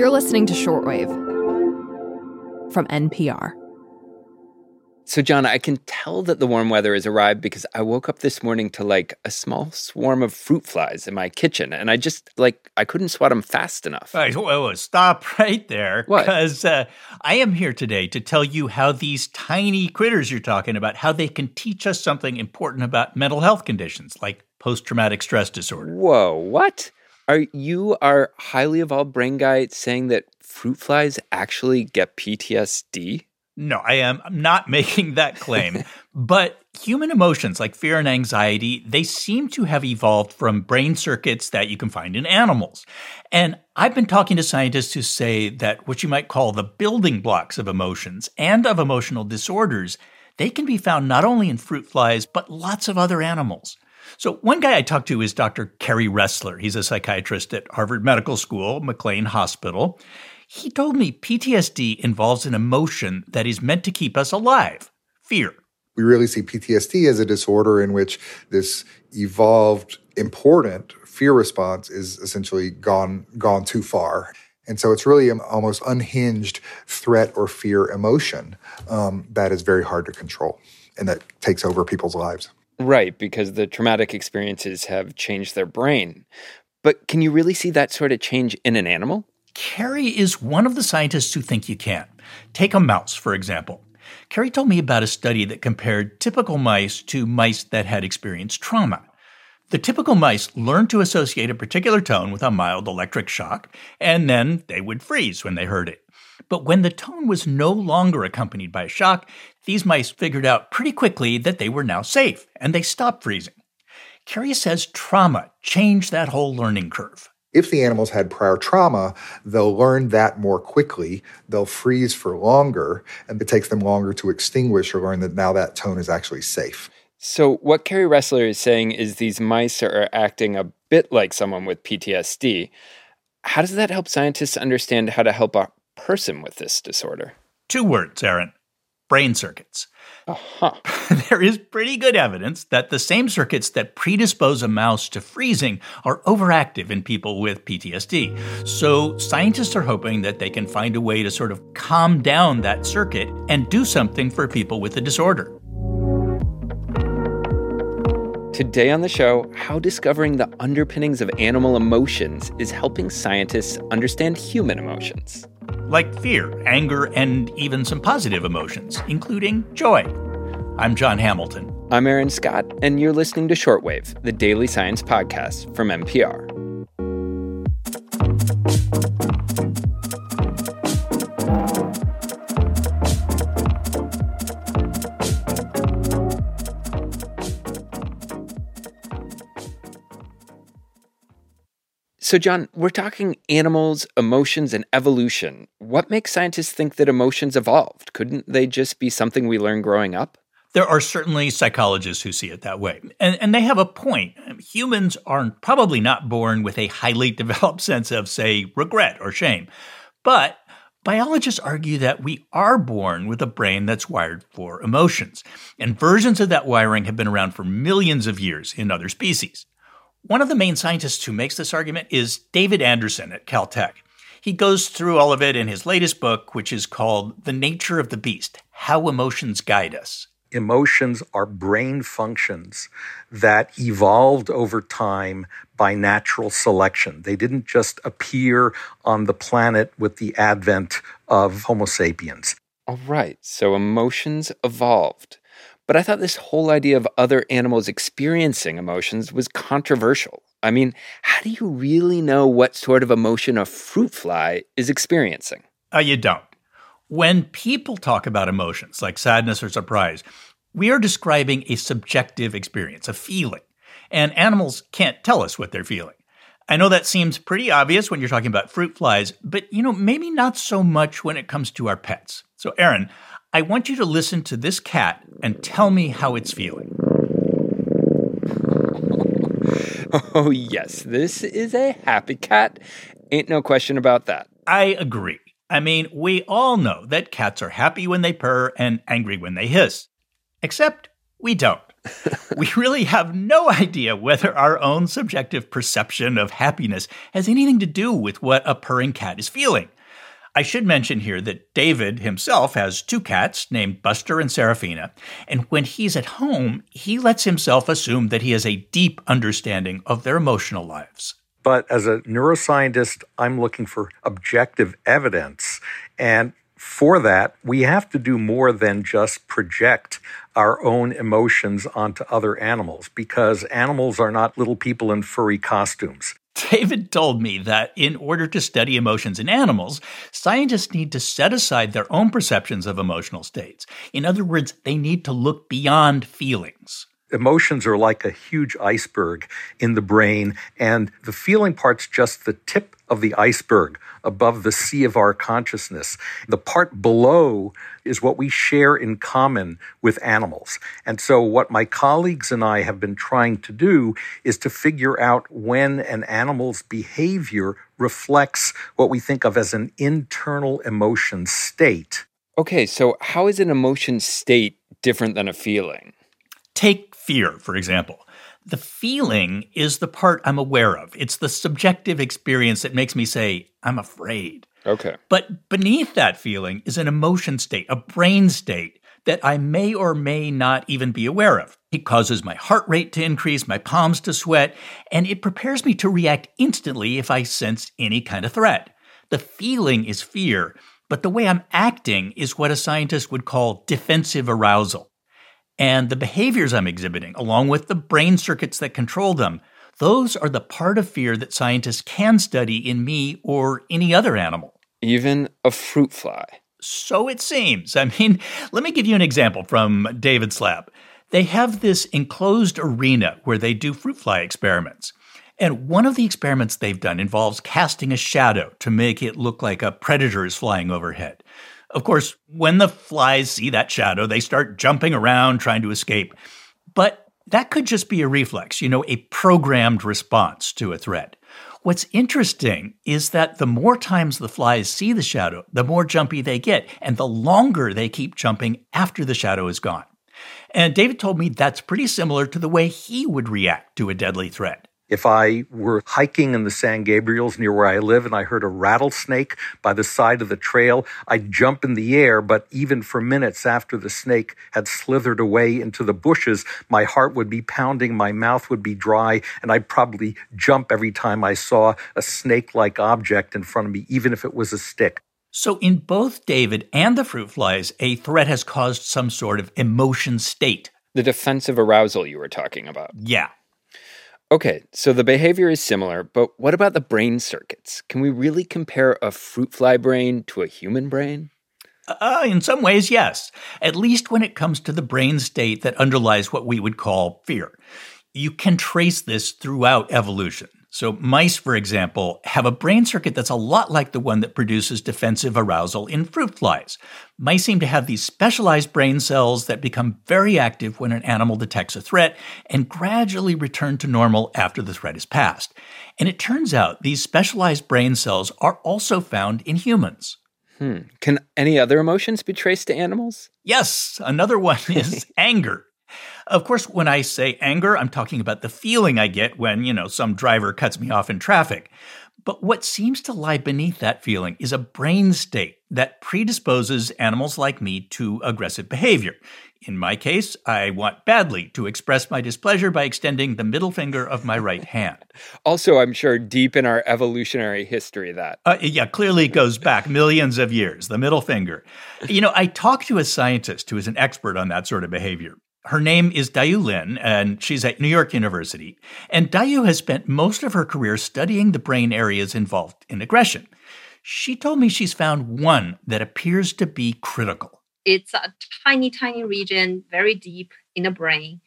You're listening to Shortwave from NPR. So, John, I can tell that the warm weather has arrived because I woke up this morning to like a small swarm of fruit flies in my kitchen, and I just like I couldn't swat them fast enough. All right, whoa, stop right there. Because uh, I am here today to tell you how these tiny critters you're talking about, how they can teach us something important about mental health conditions like post traumatic stress disorder. Whoa, what? Are you our highly evolved brain guy saying that fruit flies actually get PTSD? No, I am not making that claim. but human emotions like fear and anxiety, they seem to have evolved from brain circuits that you can find in animals. And I've been talking to scientists who say that what you might call the building blocks of emotions and of emotional disorders, they can be found not only in fruit flies, but lots of other animals. So, one guy I talked to is Dr. Kerry Ressler. He's a psychiatrist at Harvard Medical School, McLean Hospital. He told me PTSD involves an emotion that is meant to keep us alive fear. We really see PTSD as a disorder in which this evolved, important fear response is essentially gone, gone too far. And so it's really an almost unhinged threat or fear emotion um, that is very hard to control and that takes over people's lives. Right, because the traumatic experiences have changed their brain. But can you really see that sort of change in an animal? Kerry is one of the scientists who think you can. Take a mouse, for example. Kerry told me about a study that compared typical mice to mice that had experienced trauma. The typical mice learned to associate a particular tone with a mild electric shock, and then they would freeze when they heard it. But when the tone was no longer accompanied by a shock, these mice figured out pretty quickly that they were now safe, and they stopped freezing. Kerry says trauma changed that whole learning curve. If the animals had prior trauma, they'll learn that more quickly. They'll freeze for longer, and it takes them longer to extinguish or learn that now that tone is actually safe. So, what Kerry Ressler is saying is these mice are acting a bit like someone with PTSD. How does that help scientists understand how to help a person with this disorder? Two words, Aaron brain circuits. Uh-huh. there is pretty good evidence that the same circuits that predispose a mouse to freezing are overactive in people with PTSD. So, scientists are hoping that they can find a way to sort of calm down that circuit and do something for people with the disorder. Today on the show, how discovering the underpinnings of animal emotions is helping scientists understand human emotions like fear, anger, and even some positive emotions, including joy. I'm John Hamilton. I'm Aaron Scott, and you're listening to Shortwave, the daily science podcast from NPR. So, John, we're talking animals, emotions, and evolution. What makes scientists think that emotions evolved? Couldn't they just be something we learned growing up? There are certainly psychologists who see it that way. And, and they have a point. Humans are probably not born with a highly developed sense of, say, regret or shame. But Biologists argue that we are born with a brain that's wired for emotions, and versions of that wiring have been around for millions of years in other species. One of the main scientists who makes this argument is David Anderson at Caltech. He goes through all of it in his latest book, which is called The Nature of the Beast How Emotions Guide Us. Emotions are brain functions that evolved over time by natural selection. They didn't just appear on the planet with the advent of Homo sapiens. All right, so emotions evolved. But I thought this whole idea of other animals experiencing emotions was controversial. I mean, how do you really know what sort of emotion a fruit fly is experiencing? Uh, you don't. When people talk about emotions like sadness or surprise, we are describing a subjective experience, a feeling. And animals can't tell us what they're feeling. I know that seems pretty obvious when you're talking about fruit flies, but you know, maybe not so much when it comes to our pets. So, Aaron, I want you to listen to this cat and tell me how it's feeling. Oh, yes, this is a happy cat. Ain't no question about that. I agree. I mean, we all know that cats are happy when they purr and angry when they hiss. Except we don't. we really have no idea whether our own subjective perception of happiness has anything to do with what a purring cat is feeling. I should mention here that David himself has two cats named Buster and Seraphina, and when he's at home, he lets himself assume that he has a deep understanding of their emotional lives. But as a neuroscientist, I'm looking for objective evidence. And for that, we have to do more than just project our own emotions onto other animals because animals are not little people in furry costumes. David told me that in order to study emotions in animals, scientists need to set aside their own perceptions of emotional states. In other words, they need to look beyond feelings emotions are like a huge iceberg in the brain, and the feeling part's just the tip of the iceberg above the sea of our consciousness. The part below is what we share in common with animals. And so, what my colleagues and I have been trying to do is to figure out when an animal's behavior reflects what we think of as an internal emotion state. Okay, so how is an emotion state different than a feeling? Take fear, for example. The feeling is the part I'm aware of. It's the subjective experience that makes me say, I'm afraid. Okay. But beneath that feeling is an emotion state, a brain state that I may or may not even be aware of. It causes my heart rate to increase, my palms to sweat, and it prepares me to react instantly if I sense any kind of threat. The feeling is fear, but the way I'm acting is what a scientist would call defensive arousal. And the behaviors I'm exhibiting, along with the brain circuits that control them, those are the part of fear that scientists can study in me or any other animal. Even a fruit fly. So it seems. I mean, let me give you an example from David's lab. They have this enclosed arena where they do fruit fly experiments. And one of the experiments they've done involves casting a shadow to make it look like a predator is flying overhead. Of course, when the flies see that shadow, they start jumping around trying to escape. But that could just be a reflex, you know, a programmed response to a threat. What's interesting is that the more times the flies see the shadow, the more jumpy they get, and the longer they keep jumping after the shadow is gone. And David told me that's pretty similar to the way he would react to a deadly threat. If I were hiking in the San Gabriels near where I live and I heard a rattlesnake by the side of the trail, I'd jump in the air, but even for minutes after the snake had slithered away into the bushes, my heart would be pounding, my mouth would be dry, and I'd probably jump every time I saw a snake like object in front of me, even if it was a stick. So, in both David and the fruit flies, a threat has caused some sort of emotion state. The defensive arousal you were talking about. Yeah. Okay, so the behavior is similar, but what about the brain circuits? Can we really compare a fruit fly brain to a human brain? Uh, in some ways, yes. At least when it comes to the brain state that underlies what we would call fear. You can trace this throughout evolution. So, mice, for example, have a brain circuit that's a lot like the one that produces defensive arousal in fruit flies. Mice seem to have these specialized brain cells that become very active when an animal detects a threat and gradually return to normal after the threat is passed. And it turns out these specialized brain cells are also found in humans. Hmm. Can any other emotions be traced to animals? Yes, another one is anger. Of course, when I say anger, I'm talking about the feeling I get when, you know, some driver cuts me off in traffic. But what seems to lie beneath that feeling is a brain state that predisposes animals like me to aggressive behavior. In my case, I want badly to express my displeasure by extending the middle finger of my right hand. Also, I'm sure deep in our evolutionary history, that. Uh, yeah, clearly goes back millions of years, the middle finger. You know, I talked to a scientist who is an expert on that sort of behavior. Her name is Dayu Lin, and she's at New York University. And Dayu has spent most of her career studying the brain areas involved in aggression. She told me she's found one that appears to be critical. It's a tiny, tiny region, very deep in the brain,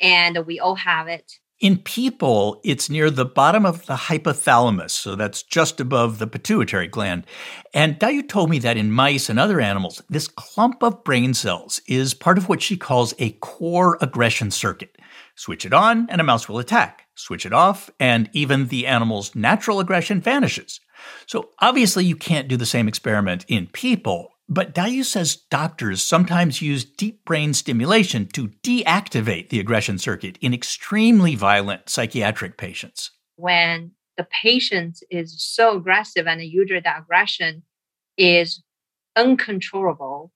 and we all have it. In people, it's near the bottom of the hypothalamus, so that's just above the pituitary gland. And Dayu told me that in mice and other animals, this clump of brain cells is part of what she calls a core aggression circuit. Switch it on, and a mouse will attack. Switch it off, and even the animal's natural aggression vanishes. So obviously, you can't do the same experiment in people, But Dayu says doctors sometimes use deep brain stimulation to deactivate the aggression circuit in extremely violent psychiatric patients. When the patient is so aggressive and usually the aggression is uncontrollable,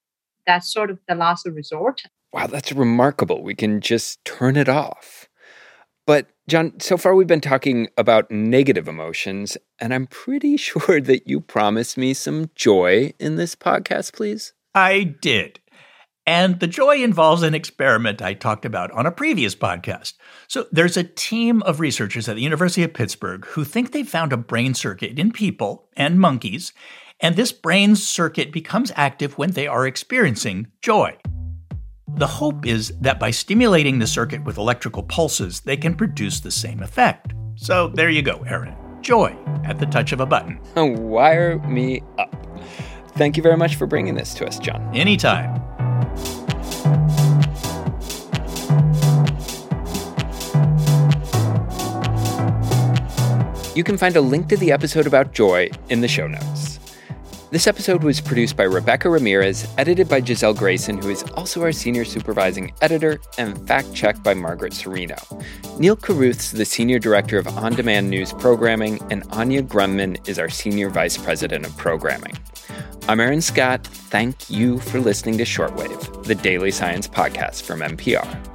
that's sort of the last resort. Wow, that's remarkable. We can just turn it off. John, so far we've been talking about negative emotions, and I'm pretty sure that you promised me some joy in this podcast, please. I did. And the joy involves an experiment I talked about on a previous podcast. So there's a team of researchers at the University of Pittsburgh who think they've found a brain circuit in people and monkeys, and this brain circuit becomes active when they are experiencing joy. The hope is that by stimulating the circuit with electrical pulses, they can produce the same effect. So there you go, Aaron. Joy at the touch of a button. Wire me up. Thank you very much for bringing this to us, John. Anytime. You can find a link to the episode about joy in the show notes. This episode was produced by Rebecca Ramirez, edited by Giselle Grayson, who is also our senior supervising editor, and fact checked by Margaret Cirino. Neal Carruth's the senior director of on demand news programming, and Anya Grundmann is our senior vice president of programming. I'm Aaron Scott. Thank you for listening to Shortwave, the daily science podcast from NPR.